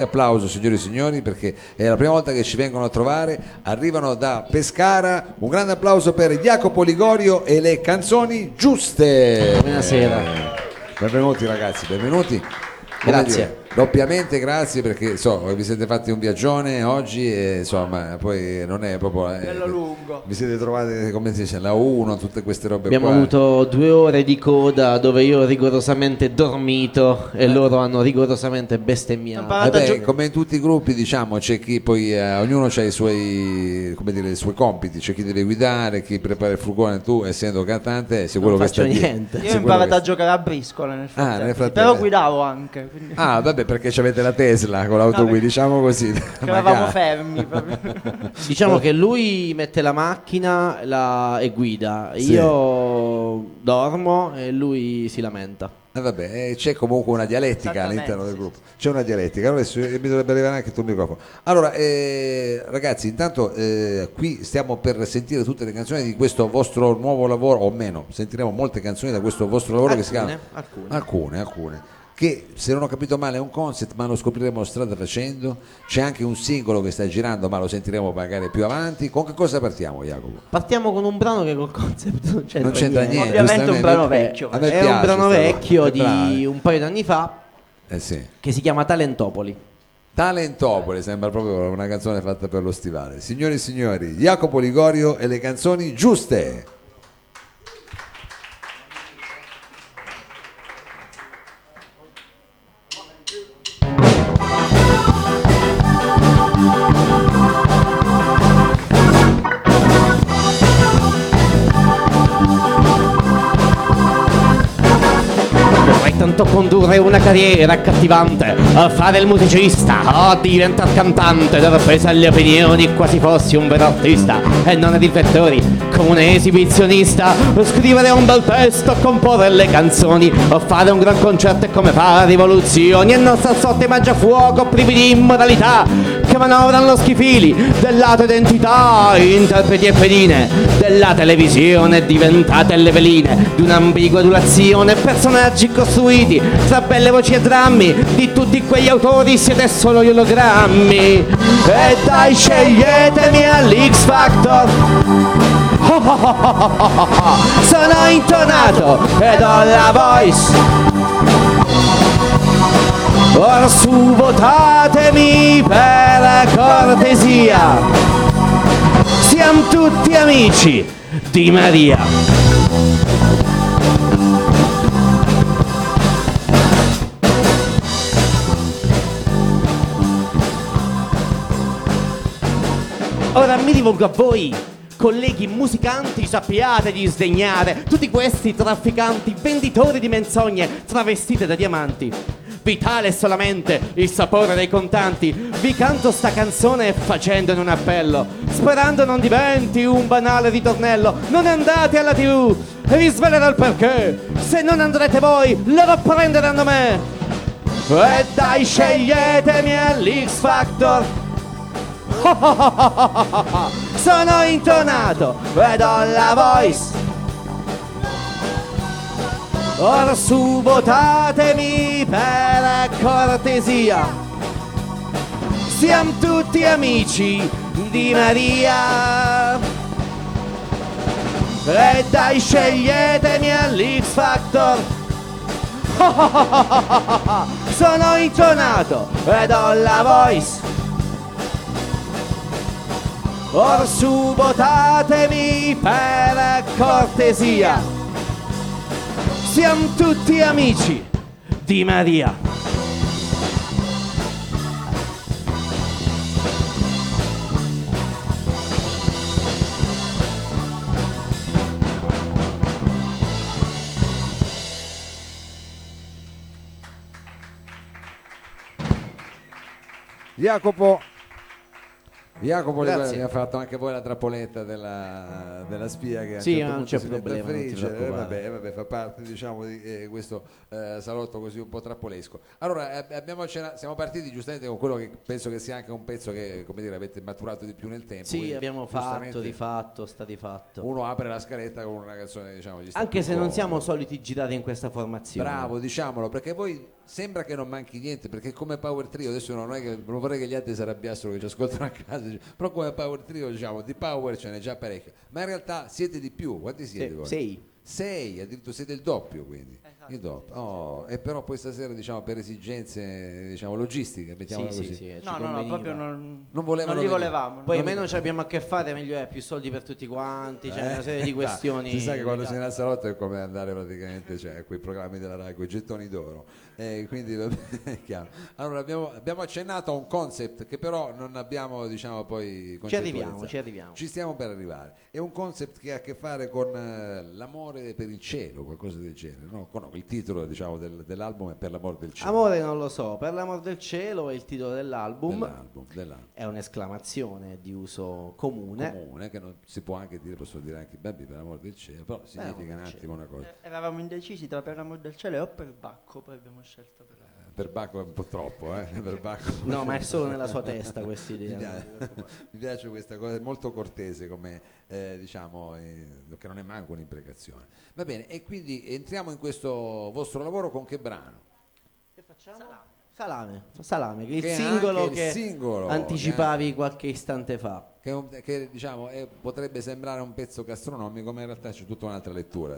Applauso signori e signori perché è la prima volta che ci vengono a trovare, arrivano da Pescara, un grande applauso per Jacopo Ligorio e le canzoni giuste. Buonasera. Benvenuti ragazzi, benvenuti. Come Grazie. dire, doppiamente grazie perché so, vi siete fatti un viaggione oggi e insomma poi non è proprio... eh, Bello lungo. Vi siete trovati, come si dice, la 1, tutte queste robe Abbiamo qua. avuto due ore di coda dove io ho rigorosamente dormito Eh. e loro hanno rigorosamente bestemmiato. Vabbè, Vabbè, gio- come in tutti i gruppi diciamo c'è chi poi eh, ognuno ha i suoi come dire, i suoi compiti c'è chi deve guidare chi prepara il furgone tu essendo cantante sei quello Non che sta faccio niente. Io ho imparato che a giocare a briscola nel frattempo. nel frattempo. Però guidavo anche. Quindi Ah, vabbè, perché avete la Tesla con l'autoguida, diciamo così. eravamo fermi. Diciamo che lui mette la macchina la- e guida, Sì. io dormo e lui si lamenta. Eh, vabbè, eh, c'è comunque una dialettica all'interno del gruppo. C'è una dialettica. Allora adesso mi dovrebbe arrivare anche il tuo microfono. Allora, eh, ragazzi, intanto eh, qui stiamo per sentire tutte le canzoni di questo vostro nuovo lavoro, o meno, sentiremo molte canzoni da questo vostro lavoro che si chiama Alcune, alcune. alcune, alcune. Che se non ho capito male è un concept, ma lo scopriremo strada facendo. C'è anche un singolo che sta girando, ma lo sentiremo magari più avanti. Con che cosa partiamo, Jacopo? Partiamo con un brano che col concept non c'entra, Non c'entra niente. Ovviamente un brano vecchio. È piace un brano vecchio di un paio d'anni fa Eh sì. che si chiama Talentopoli. Talentopoli sembra proprio una canzone fatta per lo stivale. Signori e signori, Jacopo Ligorio e le canzoni giuste. Tanto condurre una carriera accattivante, fare il musicista, a diventare cantante, dar peso alle opinioni quasi fossi un vero artista e non a riflettori come un esibizionista, o scrivere un bel testo, comporre le canzoni, o fare un gran concerto e come fare rivoluzioni e non star sotto i mangiafuoco privi di immoralità manovrano schifili della identità, interpreti e pedine della televisione diventate le veline di un'ambigua adulazione, personaggi costruiti tra belle voci e drammi di tutti quegli autori siete solo gli ologrammi. E dai sceglietemi all'X Factor. Sono intonato ed ho la voice Ora su votatemi per cortesia Siamo tutti amici di Maria Ora mi rivolgo a voi, colleghi musicanti, sappiate di sdegnare tutti questi trafficanti, venditori di menzogne travestite da diamanti. Vitale solamente il sapore dei contanti. Vi canto sta canzone facendone un appello, sperando non diventi un banale ritornello. Non andate alla TV e vi svelerò il perché. Se non andrete voi, loro prenderanno me. E dai, sceglietemi all'X Factor. Sono intonato ed ho la voice Ora su votatemi per cortesia. Siamo tutti amici di Maria. E dai sceglietemi all'X Factor. Sono intonato ed ho la voice. Or su votatemi per cortesia Siamo tutti amici di Maria Jacopo. Jacopo Grazie. mi ha fatto anche voi la trappoletta della, della spia che a un Sì, certo non punto c'è problema, preoccupare. vabbè, vabbè, fa parte diciamo di eh, questo eh, salotto così un po' trappolesco. Allora, eh, siamo partiti giustamente con quello che penso che sia anche un pezzo che come dire, avete maturato di più nel tempo. Sì, abbiamo fatto, di fatto, sta di fatto. Uno apre la scaletta con una canzone, diciamo, Anche se non siamo soliti girare in questa formazione. Bravo, diciamolo, perché voi sembra che non manchi niente perché come Power Trio adesso non è che non vorrei che gli altri si arrabbiassero che ci ascoltano a casa però come Power Trio diciamo di Power ce n'è già parecchio ma in realtà siete di più quanti siete Sì, voi? sei. sei addirittura siete il doppio quindi Esatto, il doppio. Oh, e però poi stasera diciamo per esigenze diciamo logistiche mettiamola Sì, così sì, sì, No, no, no, proprio non, Non volevano li volevamo. Poi non- meno ci abbiamo a che fare, meglio è, più soldi per tutti quanti, c'è una serie di Eh, questioni. si sa che quando si è nel salotto è come andare praticamente cioè, a quei programmi della RAI con i gettoni d'oro Eh, quindi è chiaro. allora abbiamo, abbiamo accennato a un concept che però non abbiamo diciamo poi Ci arriviamo, ci arriviamo. ci stiamo per arrivare è un concept che ha a che fare con eh, l'amore per il cielo qualcosa del genere no? Con- il titolo diciamo del- dell'album è per l'amore del cielo Amore non lo so, per l'amor del cielo è il titolo dell'album, dell'album, dell'album. è un'esclamazione di uso comune. comune che non si può anche dire posso dire anche baby per l'amore del cielo però significa un attimo una cosa Eh, Eravamo indecisi tra per l'amor del cielo o per Bacco, poi abbiamo scelto per per Bacco è un po' troppo eh? per Bacco No, ma è solo nella sua testa questa mi, idea. piace, mi piace questa cosa, è molto cortese come eh, diciamo, eh, che non è manco un'imprecazione. Va bene, e quindi entriamo in questo vostro lavoro con che brano? Che facciamo? Salame, salame, che è il Che singolo anche il che singolo, anticipavi qualche istante fa. Che, che, diciamo, è- potrebbe sembrare un pezzo gastronomico, ma in realtà c'è tutta un'altra lettura.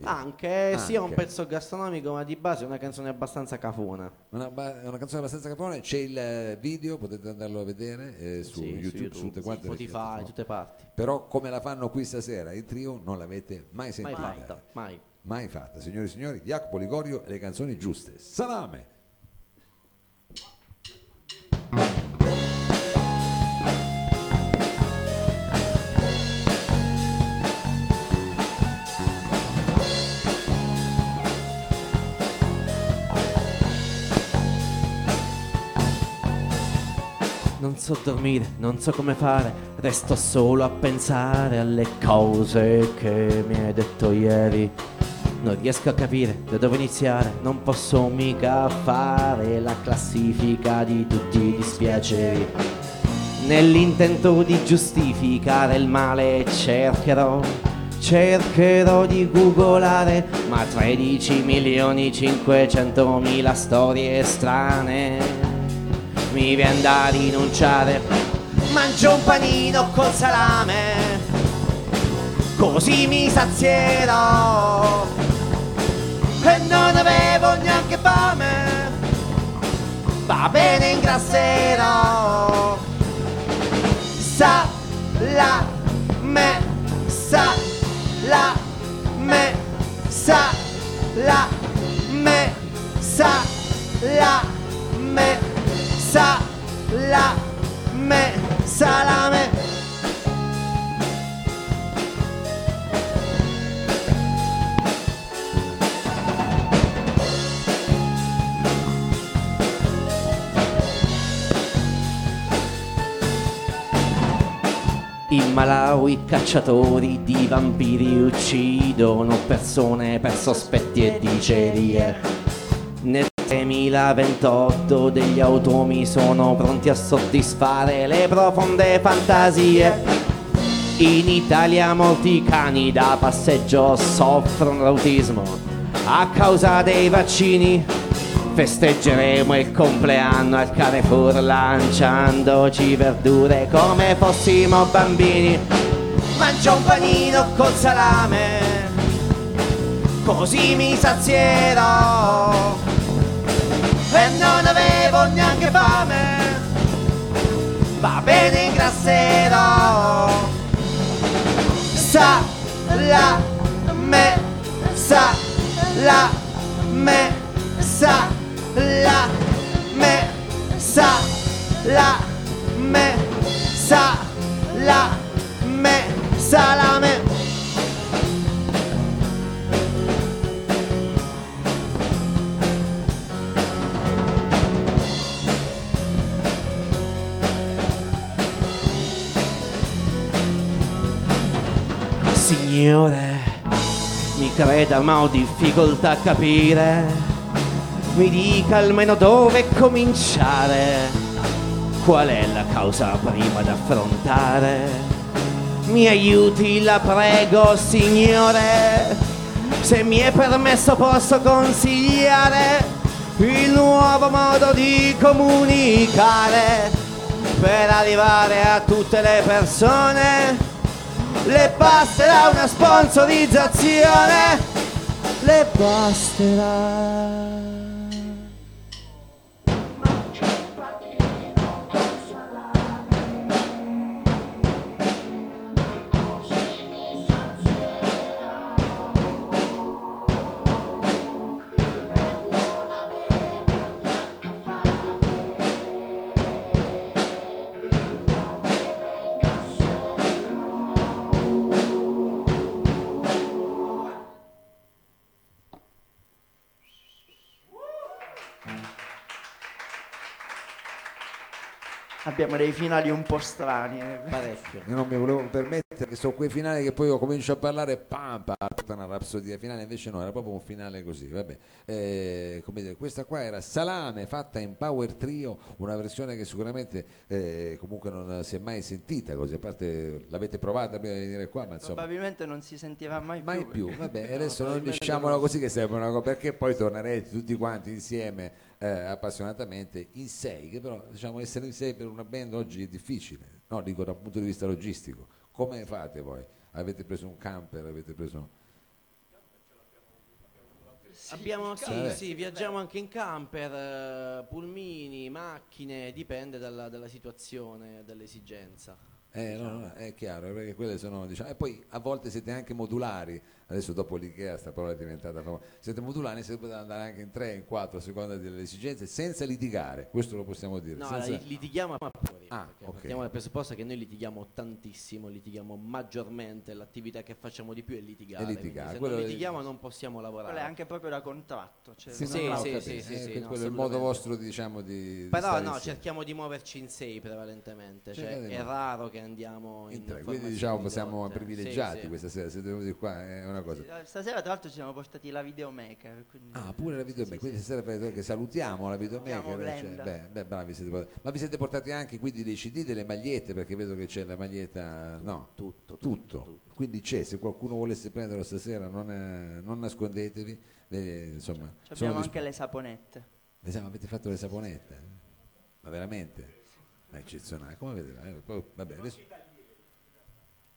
Eh, Anche, sia un Anche. pezzo gastronomico, ma di base è una canzone abbastanza cafona. Una, ba- una canzone abbastanza capone, c'è il eh, video, potete andarlo a vedere eh, su, Sì, YouTube, su tutte quante Spotify, piattaforme. tutte parti. Però come la fanno qui stasera, in trio non l'avete mai Mai sentita. fatta, mai. mai fatta, signori e signori, Jacopo Ligorio e le canzoni giuste. Salame! Non so dormire, non so come fare, resto solo a pensare alle cose che mi hai detto ieri. Non riesco a capire da dove iniziare, non posso mica fare la classifica di tutti i dispiaceri. Nell'intento di giustificare il male cercherò, cercherò di googolare, ma 13 milioni 500 mila storie strane mi viene da rinunciare. Mangio un panino col salame, così mi sazierò. E non avevo neanche fame, va bene ingrasserò. Salame, salame, salame, salame, salame, salame. In Malawi cacciatori di vampiri uccidono persone per sospetti e dicerie. Nel 2028 degli automi sono pronti a soddisfare le profonde fantasie. In Italia molti cani da passeggio soffrono l'autismo a causa dei vaccini. Festeggeremo il compleanno al Carrefour lanciandoci verdure come fossimo bambini. Mangio un panino col salame, così mi sazierò. E non avevo neanche fame, va bene ingrasserò. Salame, salame, salame, salame, salame, salame. Signore, mi creda ma ho difficoltà a capire. Mi dica almeno dove cominciare. Qual è la causa prima da affrontare? Mi aiuti, la prego, signore. Se mi è permesso posso consigliare il nuovo modo di comunicare per arrivare a tutte le persone. Le basterà una sponsorizzazione, le basterà. Abbiamo dei finali un po' strani. eh. Parecchio. Io non mi volevo permettere che sono quei finali che poi io comincio a parlare pam pam tutta una rapsodia finale invece no era proprio un finale così vabbè Eh, come dire, questa qua era Salame fatta in Power Trio una versione che sicuramente eh, comunque non si è mai sentita così a parte l'avete provata prima di venire qua ma insomma Probabilmente non si sentirà mai, mai più. più vabbè adesso non diciamolo no. così che sembra una cosa perché poi tornerete tutti quanti insieme eh, appassionatamente in sei che però diciamo essere in sei per una band oggi è difficile no dico dal punto di vista logistico come fate voi? avete preso un camper avete preso Abbiamo, sì, sì, viaggiamo anche in camper, eh, pulmini, macchine, dipende dalla, dalla situazione, dall'esigenza. Eh, no, no, è chiaro, perché quelle sono, diciamo, e poi a volte siete anche modulari, adesso dopo l'IKEA sta parola è diventata famosa, siete modulari, siete potete andare anche in tre, in quattro, a seconda delle esigenze, senza litigare, questo lo possiamo dire. No, senza- li- litighiamo a fuori. Ah, perché ok. Partiamo dal presupposto che noi litighiamo tantissimo, litighiamo maggiormente, l'attività che facciamo di più è litigare. È litigare, se quello non è- litighiamo non possiamo lavorare. Quello è anche proprio da contratto. Cioè Sì, sì, capito, sì, sì, eh, sì, que- no, quello è il modo vostro, diciamo, di, di Però stare no, insieme. cerchiamo di muoverci in sei prevalentemente, cioè di è raro che andiamo in, In tre, quindi diciamo siamo privilegiati Sì, questa sera, siete venuti qua, è una cosa. Sì, eh, Stasera tra l'altro ci siamo portati la videomaker. Quindi... Ah, pure la videomaker, Sì, quindi stasera fate- che salutiamo la videomaker. Salutiamo cioè, beh, beh, bravi siete. Ma vi siete portati anche quindi dei CD, delle magliette, perché vedo che c'è la maglietta, no, Tutto, tutto. Quindi c'è, se qualcuno volesse prenderlo stasera non, eh, non nascondetevi, eh, insomma. Abbiamo disp- anche le saponette. Esatto, avete fatto le saponette? Ma veramente? Ma è eccezionale, come vedete? eh, poi- vabbè, adesso-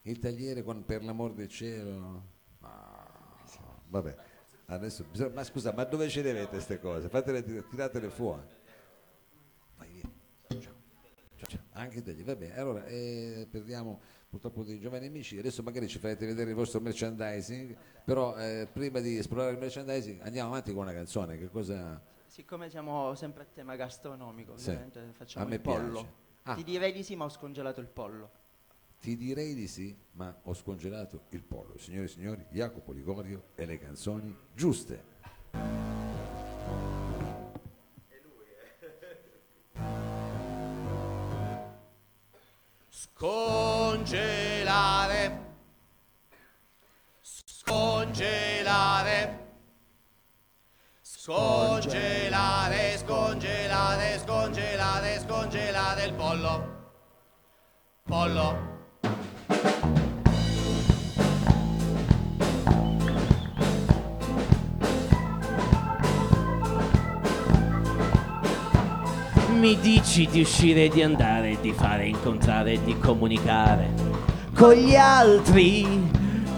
Il tagliere con per l'amor del cielo? Ma, vabbè, adesso bisogna- ma scusa, ma dove ce le avete queste cose? Fatele, tiratele fuori. Vai via. Ciao. Ciao, ciao. Anche tagli, vabbè, allora eh, perdiamo purtroppo dei giovani amici, adesso magari ci farete vedere il vostro merchandising, però eh, prima di esplorare il merchandising andiamo avanti con una canzone, che cosa... Siccome siamo sempre a tema gastronomico, Sì. ovviamente facciamo A me il pollo. Ah. Ti direi di sì, ma ho scongelato il pollo. Ti direi di sì, ma ho scongelato il pollo. Signore e signori, Jacopo Ligorio e le canzoni giuste. Scongelare. Scongelare. Scongelare, scongelare, scongelare il pollo. Pollo. Mi dici di uscire, di andare, di fare, incontrare, di comunicare con gli altri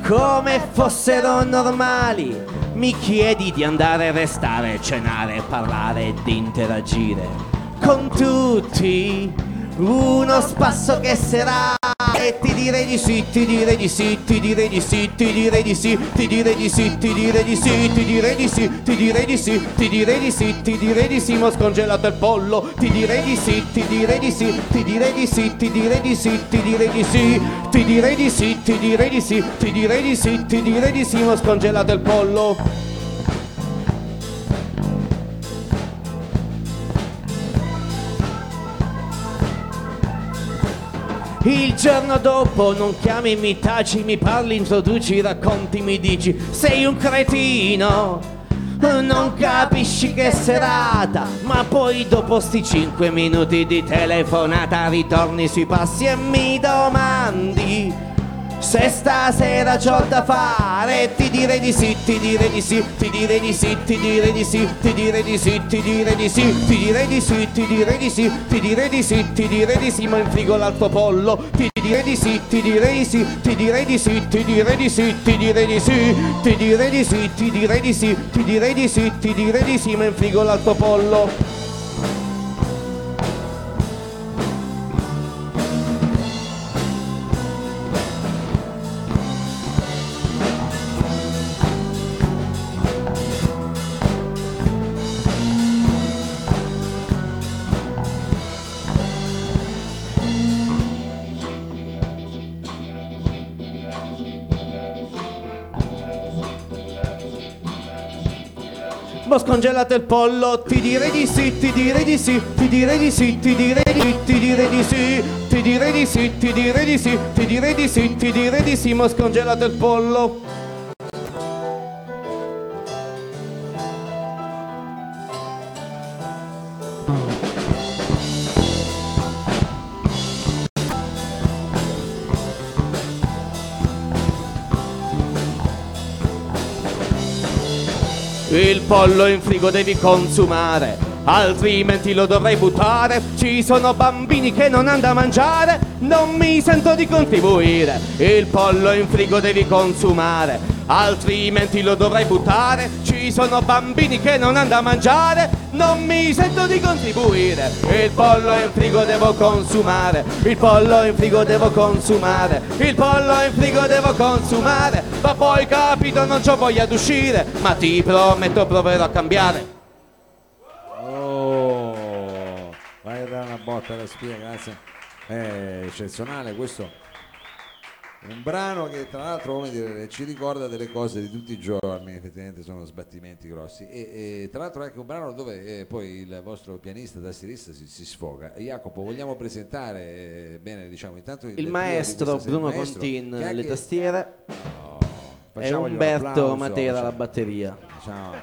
come fossero normali. Mi chiedi di andare, restare, cenare, parlare, di interagire con tutti. Uno spasso che sarà e ti direi di sì, ti direi di sì, ti direi di sì, ti direi di sì, ti direi di sì, ti direi di sì, ti direi di sì, ti direi di sì, ti direi di sì, ti direi di sì, ma scongelato il pollo, ti direi di sì, ti direi di sì, ti direi di sì, ti direi di sì, ti direi di sì, ti direi di sì, ti direi di sì, ti direi di sì, ti direi di sì, ma scongelato il pollo. Il giorno dopo non chiami, mi taci, mi parli, introduci, racconti, mi dici sei un cretino. Non capisci che serata, ma poi dopo sti cinque minuti di telefonata ritorni sui passi e mi domandi Se stasera c'ho da fare ti direi di sì, ti direi di sì, ti direi di sì, ti direi di sì, ti direi di sì, ti direi di sì, ti direi di sì, ti direi di sì, ti direi di sì, ti direi di sì, ma in frigo l'altro pollo, ti direi di sì, ti direi di sì, ti direi di sì, ti direi di sì, ti direi di sì, ti direi di sì, ti direi di sì, ti direi di sì, ti direi di sì, ma in frigo l'altro pollo. troppo scongelate il pollo. Ti direi di sì, ti direi di sì, ti direi di sì, ti direi di sì, ti direi di sì Ti direi di sì, ti direi di sì, ti direi di sì, ti direi di sì Ma scongelate il pollo. Il pollo in frigo devi consumare, altrimenti lo dovrai buttare. Ci sono bambini che non hanno da mangiare, non mi sento di contribuire. Il pollo in frigo devi consumare, altrimenti lo dovrai buttare. Ci sono bambini che non hanno da mangiare, non mi sento di contribuire. Il pollo in frigo devo consumare, il pollo in frigo devo consumare, il pollo in frigo devo consumare. Ma poi capito non c'ho voglia d'uscire, ma ti prometto proverò a cambiare. Oh, vai a dare una botta alla spia, grazie. È eccezionale questo. Un brano che tra l'altro dire, ci ricorda delle cose di tutti i giorni, effettivamente sono sbattimenti grossi. E, e tra l'altro è anche un brano dove eh, poi il vostro pianista, tastierista si, si sfoga. Jacopo, vogliamo presentare eh, bene, diciamo, intanto Il di maestro sera, Bruno il maestro, Contin che anche- le tastiere Oh, e Umberto Matera cioè, la batteria diciamo,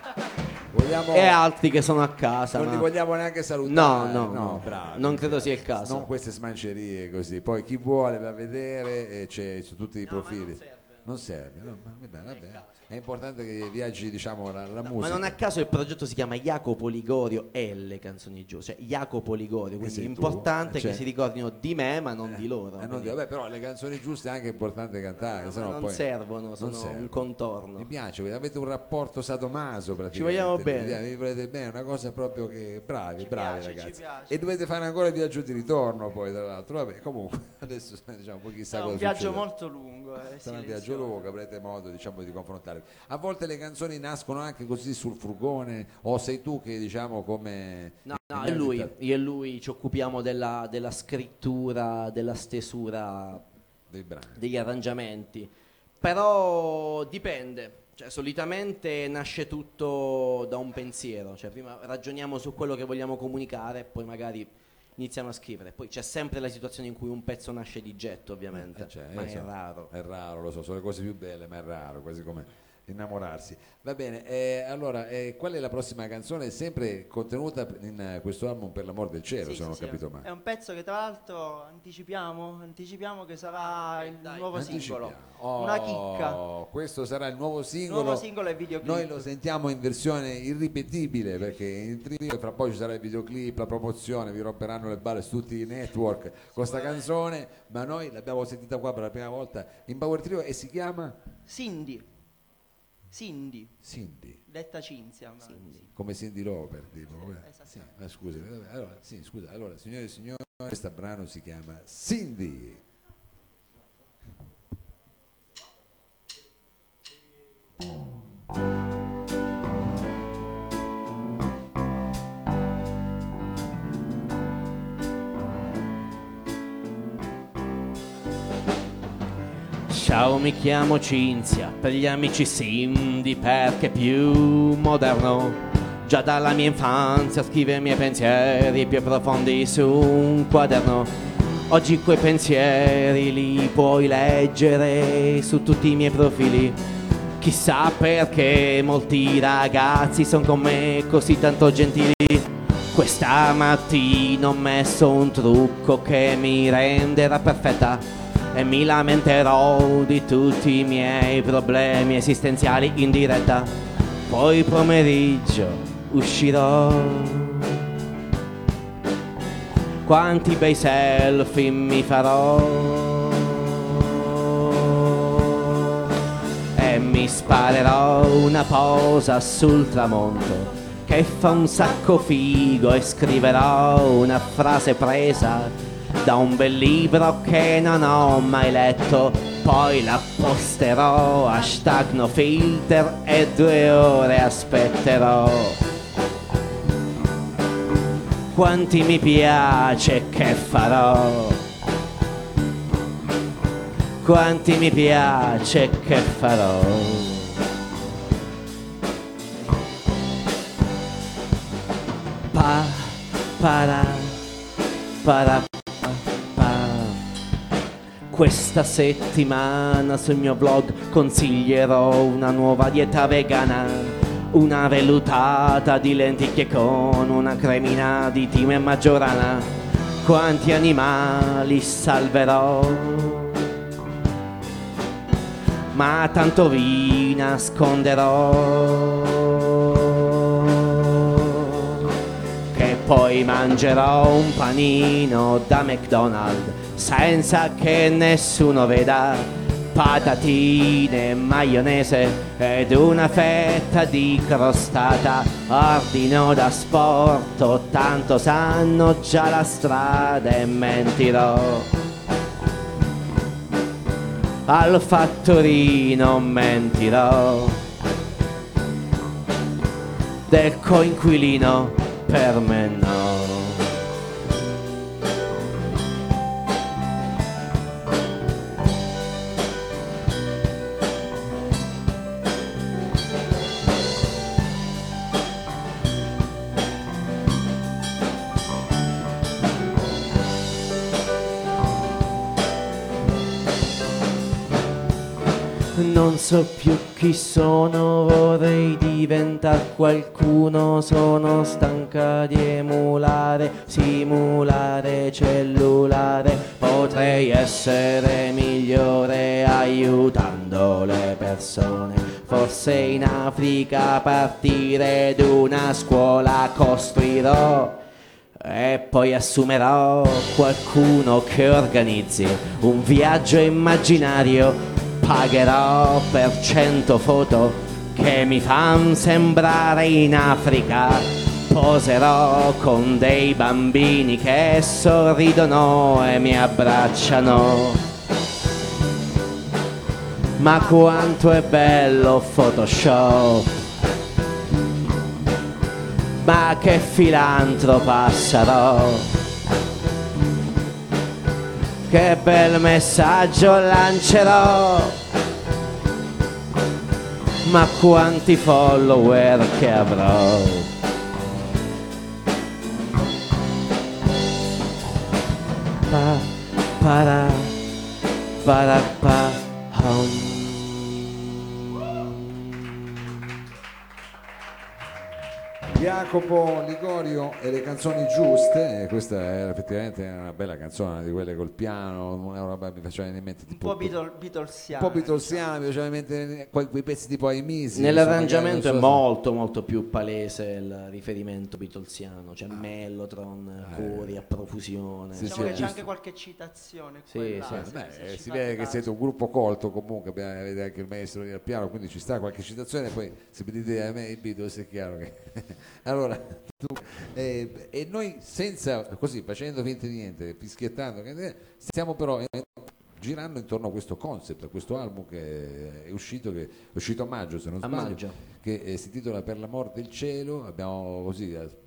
vogliamo, e altri che sono a casa. non li ma- vogliamo neanche salutare. No, no, no. bravi. Non credo sia il caso. Non queste smancerie così. Poi chi vuole va a vedere e c'è su tutti i profili. Non serve, no, ma vabbè, vabbè. È importante che viaggi, diciamo, la, la Ma musica. non a caso il progetto si chiama Jacopo Ligorio e le canzoni giù, cioè Jacopo Ligorio, quindi è importante cioè. che si ricordino di me ma non di loro. Eh, non dico, vabbè, però le canzoni giuste è anche importante cantare, Ma sennò non poi- servono, non sono serve. un contorno. Mi piace, avete un rapporto sadomaso praticamente. Ci vogliamo bene. Vi volete bene, una cosa proprio che bravi, bravi piace, ci ragazzi. piace. E dovete fare ancora il viaggio di ritorno poi tra l'altro. Vabbè, comunque adesso diciamo poi chissà È cosa un viaggio succede. molto lungo. Eh, Sarà un viaggio lungo, avrete modo diciamo, di confrontarvi. A volte le canzoni nascono anche così sul furgone, o sei tu che diciamo come... No, no, è lui, io e lui ci occupiamo della, della scrittura, della stesura dei brani. degli arrangiamenti, però dipende. Cioè, solitamente nasce tutto da un pensiero, cioè prima ragioniamo su quello che vogliamo comunicare, poi magari iniziamo a scrivere. Poi c'è sempre la situazione in cui un pezzo nasce di getto, ovviamente, Eh, cioè, ma è so, raro. È raro, lo so, sono le cose più belle, ma è raro, quasi come innamorarsi. Va bene, eh, allora, eh, qual è la prossima canzone? Sempre contenuta in eh, questo album Per l'amor del cielo, Sì, se non sì, ho capito sì. male. È un pezzo che tra l'altro anticipiamo, anticipiamo che sarà il nuovo singolo. Anticipiamo. Una Oh, chicca. Questo sarà il nuovo singolo. Nuovo singolo e videoclip. Noi lo sentiamo in versione irripetibile perché in trio fra poi ci sarà il videoclip, la promozione, vi romperanno le balle su tutti i network con sta canzone, ma noi l'abbiamo sentita qua per la prima volta in Power Trio e si chiama Cindy. Cindy. Cindy, Detta Cinzia. ma- come Cindy Lauper, tipo. Esatto. Sì, scusi, vabbè, allora, sì, scusa, allora, signore e signori, questo brano si chiama Cindy. Ciao, mi chiamo Cinzia, per gli amici Cindy perché più moderno. Già dalla mia infanzia scrive i miei pensieri più profondi su un quaderno. Oggi quei pensieri li puoi leggere su tutti i miei profili. Chissà perché molti ragazzi sono con me così tanto gentili. Questa mattina ho messo un trucco che mi renderà perfetta e mi lamenterò di tutti i miei problemi esistenziali in diretta. Poi pomeriggio uscirò. Quanti bei selfie mi farò e mi sparerò una posa sul tramonto che fa un sacco figo e scriverò una frase presa da un bel libro che non ho mai letto. Poi la posterò hashtag no filter e due ore aspetterò. Quanti mi piace che farò. Quanti mi piace che farò para para pa, pa. Questa settimana sul mio blog consiglierò una nuova dieta vegana, una vellutata di lenticchie con una cremina di time maggiorana. Quanti animali salverò? Ma tanto vi nasconderò poi mangerò un panino da McDonald's senza che nessuno veda patatine, maionese ed una fetta di crostata. Ordino da sporto tanto sanno già la strada e mentirò. Al fattorino mentirò. Del coinquilino per me no Non so più chi sono, vorrei diventare qualcuno, sono stanca di emulare, simulare cellulare, potrei essere migliore aiutando le persone, forse in Africa partire d'una scuola costruirò. E poi assumerò qualcuno che organizzi un viaggio immaginario pagherò per cento foto che mi fan sembrare in Africa. Poserò con dei bambini che sorridono e mi abbracciano. Ma quanto è bello Photoshop! Ma che filantropa sarò! Che bel messaggio lancerò. Ma quanti follower che avrò. Pa, para, para, pa, Jacopo Ligorio e le canzoni giuste, e questa era effettivamente una bella canzone di quelle col piano, una roba mi faceva venire in mente Un tipo po' Beatle- Beatlesiana. un po' Beatlesiana, mi faceva in mente quei, quei pezzi tipo ai misi. Nell'arrangiamento è insomma, molto molto più palese il riferimento beatlesiano, c'è Mellotron, cori a profusione. Sì, Diciamo sì, che c'è giusto. anche qualche citazione. Sì, là, sì. Beh, eh, si fate vede che siete un gruppo colto comunque, avete anche il maestro lì al piano, quindi ci sta qualche citazione, poi se mi dite a me i Beatles è chiaro che... allora, eh, e noi senza, così, facendo finta di niente, fischiettando, stiamo però eh, girando intorno a questo concept, a questo album che è uscito, che è uscito a maggio se non A sbaglio, maggio. che eh, si intitola Per l'amor del cielo, abbiamo così... eh,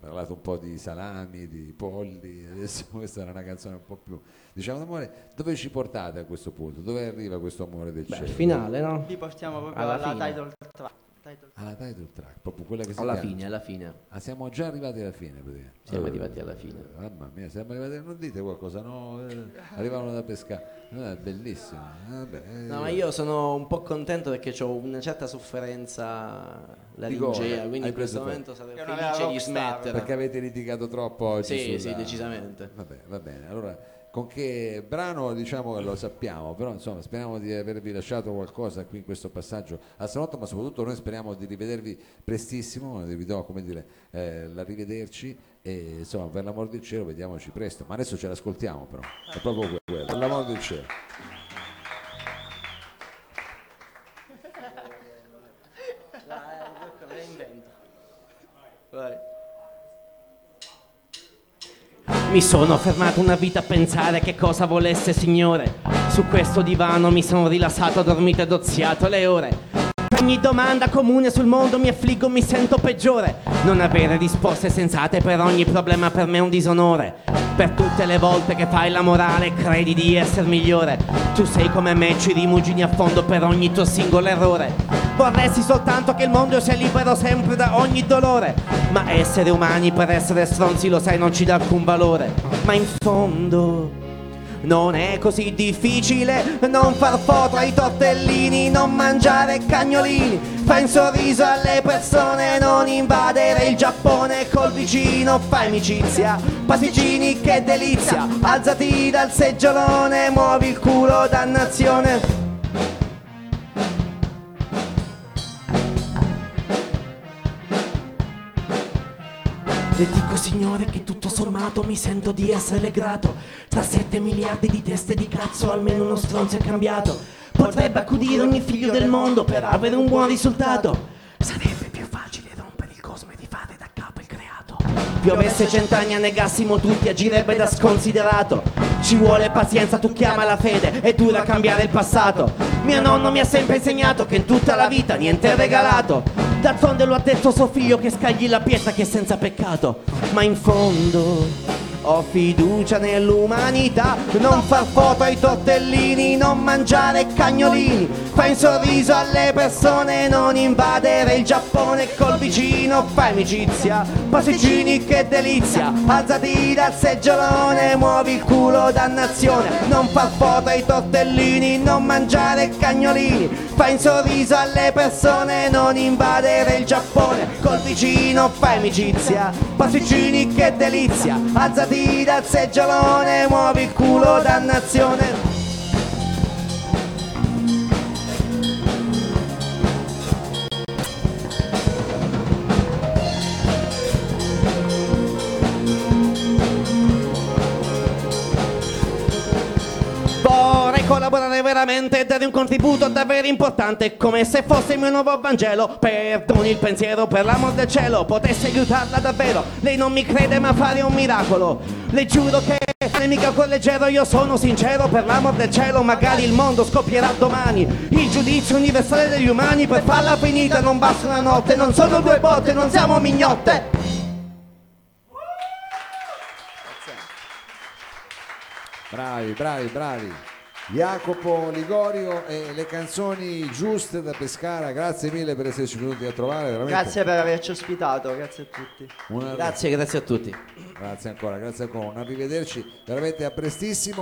parlato un po' di salami, di polli, adesso questa era una canzone un po' più diciamo d'amore. Dove ci portate a questo punto? Dove arriva questo amore del Beh, cielo? il finale, no? Vi portiamo proprio Alla alla title track. Title- Alla title track, proprio quella che si Alla fine, alla fine. Ah, siamo già arrivati alla fine, praticamente. Siamo Eh, arrivati alla fine. Mamma mia, siamo arrivati, non dite qualcosa, no? Eh, arrivavano da pescare. È bellissimo. Vabbè, eh, No, ma io sono un po' contento perché ho una certa sofferenza la Dico, ringea, hai quindi in questo momento sarei felice di smettere. Perché avete litigato troppo oggi? Sì, sulla- sì, decisamente. Va bene, va bene. Allora, con che brano diciamo che lo sappiamo, però insomma speriamo di avervi lasciato qualcosa qui in questo passaggio a salotto, ma soprattutto noi speriamo di rivedervi prestissimo, vi do come dire eh, l'arrivederci e insomma per l'amor del cielo vediamoci presto, ma adesso ce l'ascoltiamo però, è proprio que- quello, per l'amor del cielo. Mi sono fermato una vita a pensare che cosa volesse Signore. Su questo divano mi sono rilassato, dormito ed oziato le ore. Ogni domanda comune sul mondo mi affliggo, mi sento peggiore. Non avere risposte sensate per ogni problema per me è un disonore. Per tutte le volte che fai la morale credi di essere migliore. Tu sei come me, ci rimugini a fondo per ogni tuo singolo errore. Vorresti soltanto che il mondo sia libero sempre da ogni dolore. Ma essere umani per essere stronzi lo sai non ci dà alcun valore. Ma in fondo non è così difficile non far foto ai tortellini, non mangiare cagnolini. Fai un sorriso alle persone, non invadere il Giappone col vicino, fai amicizia. Pasticcini, che delizia, alzati dal seggiolone, muovi il culo, dannazione. Le dico signore che tutto sommato mi sento di esserle grato Tra 7 miliardi di teste di cazzo almeno uno stronzo è cambiato Potrebbe accudire ogni figlio del mondo per avere un buon risultato. Sarebbe più facile rompere il cosmo e rifare da capo il creato. Piovesse cent'anni annegassimo tutti agirebbe da sconsiderato. Ci vuole pazienza, tu chiama la fede, è dura cambiare il passato. Mio nonno mi ha sempre insegnato che in tutta la vita niente è regalato. D'altronde lo ha detto suo figlio che scagli la pietra che è senza peccato. Ma in fondo ho fiducia nell'umanità Non far foto ai tortellini, non mangiare cagnolini. Fai un sorriso alle persone, non invadere il Giappone col vicino. Fai amicizia, pasticcini che delizia. Alzati dal seggiolone, muovi il culo dannazione. Non far foto ai tortellini, non mangiare cagnolini. Fai un sorriso alle persone, non invadere il Giappone Col vicino. Fai amicizia, pasticcini che delizia. Alzati dal seggiolone, muovi il culo dannazione Collaborare veramente e dare un contributo davvero importante Come se fosse il mio nuovo Vangelo. Perdoni il pensiero per l'amor del cielo Potessi aiutarla davvero. Lei non mi crede ma fare un miracolo. Le giuro che non è mica con leggero Io sono sincero per l'amor del cielo. Magari il mondo scoppierà domani. Il giudizio universale degli umani Per farla finita non basta una notte. Non sono due botte, non siamo mignotte. Bravi, bravi, bravi. Jacopo Ligorio e le canzoni giuste da Pescara, grazie mille per esserci venuti a trovare. Veramente Grazie per averci ospitato, grazie a tutti. una- Grazie, grazie a tutti. grazie ancora, grazie ancora. Un arrivederci veramente a prestissimo.